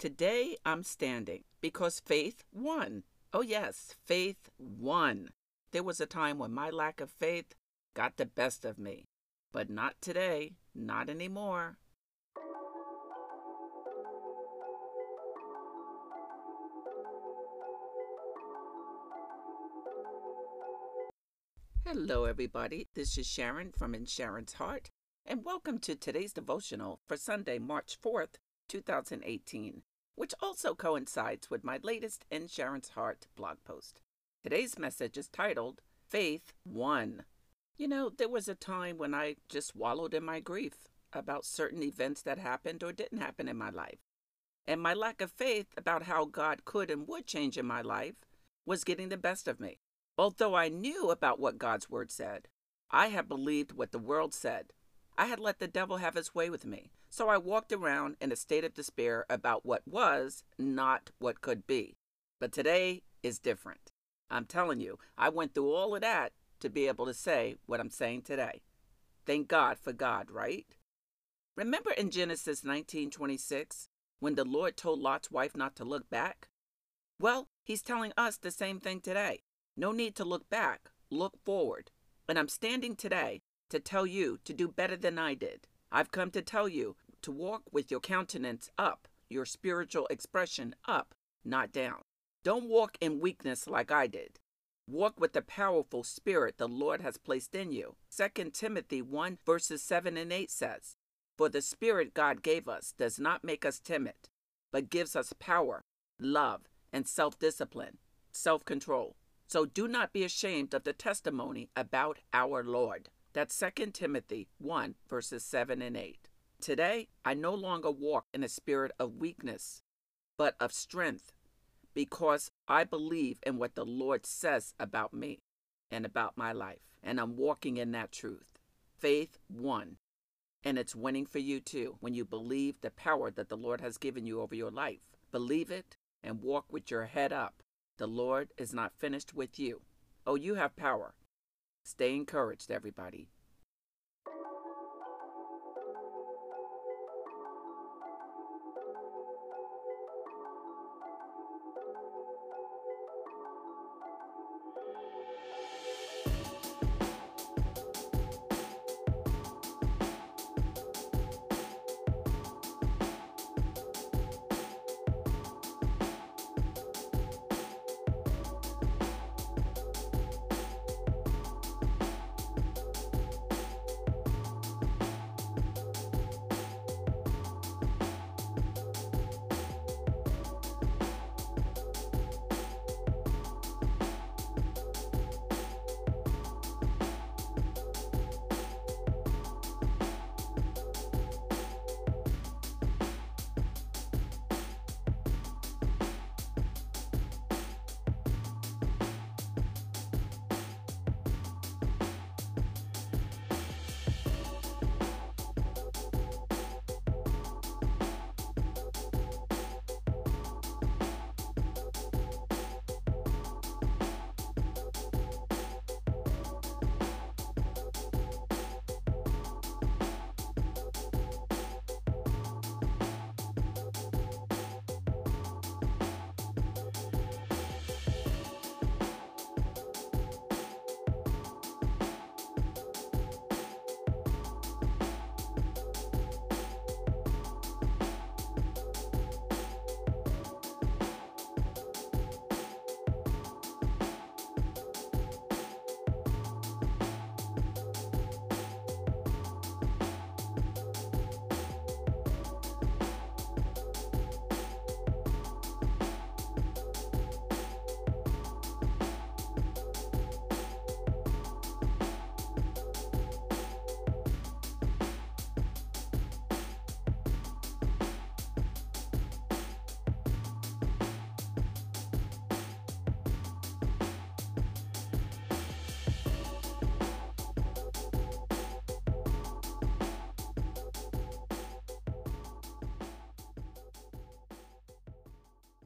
Today I'm standing because faith won. Oh, yes, faith won. There was a time when my lack of faith got the best of me, but not today, not anymore. Hello, everybody. This is Sharon from In Sharon's Heart, and welcome to today's devotional for Sunday, March 4th, 2018, which also coincides with my latest In Sharon's Heart blog post. Today's message is titled Faith Won. You know, there was a time when I just wallowed in my grief about certain events that happened or didn't happen in my life. And my lack of faith about how God could and would change in my life was getting the best of me. Although I knew about what God's word said, I had believed what the world said. I had let the devil have his way with me. So I walked around in a state of despair about what was, not what could be. But today is different. I'm telling you, I went through all of that to be able to say what I'm saying today. Thank God for God, right? Remember in Genesis 19:26 when the Lord told Lot's wife not to look back? Well, he's telling us the same thing today. No need to look back, look forward. And I'm standing today to tell you to do better than I did. I've come to tell you to walk with your countenance up, your spiritual expression up, not down. Don't walk in weakness like I did. Walk with the powerful spirit the Lord has placed in you. 2 Timothy 1 verses 7 and 8 says, For the spirit God gave us does not make us timid, but gives us power, love, and self discipline, self control. So do not be ashamed of the testimony about our Lord. That's 2 Timothy 1, verses 7 and 8. Today, I no longer walk in a spirit of weakness, but of strength, because I believe in what the Lord says about me and about my life, and I'm walking in that truth. Faith won, and it's winning for you too when you believe the power that the Lord has given you over your life. Believe it and walk with your head up. The Lord is not finished with you. Oh, you have power. Stay encouraged, everybody.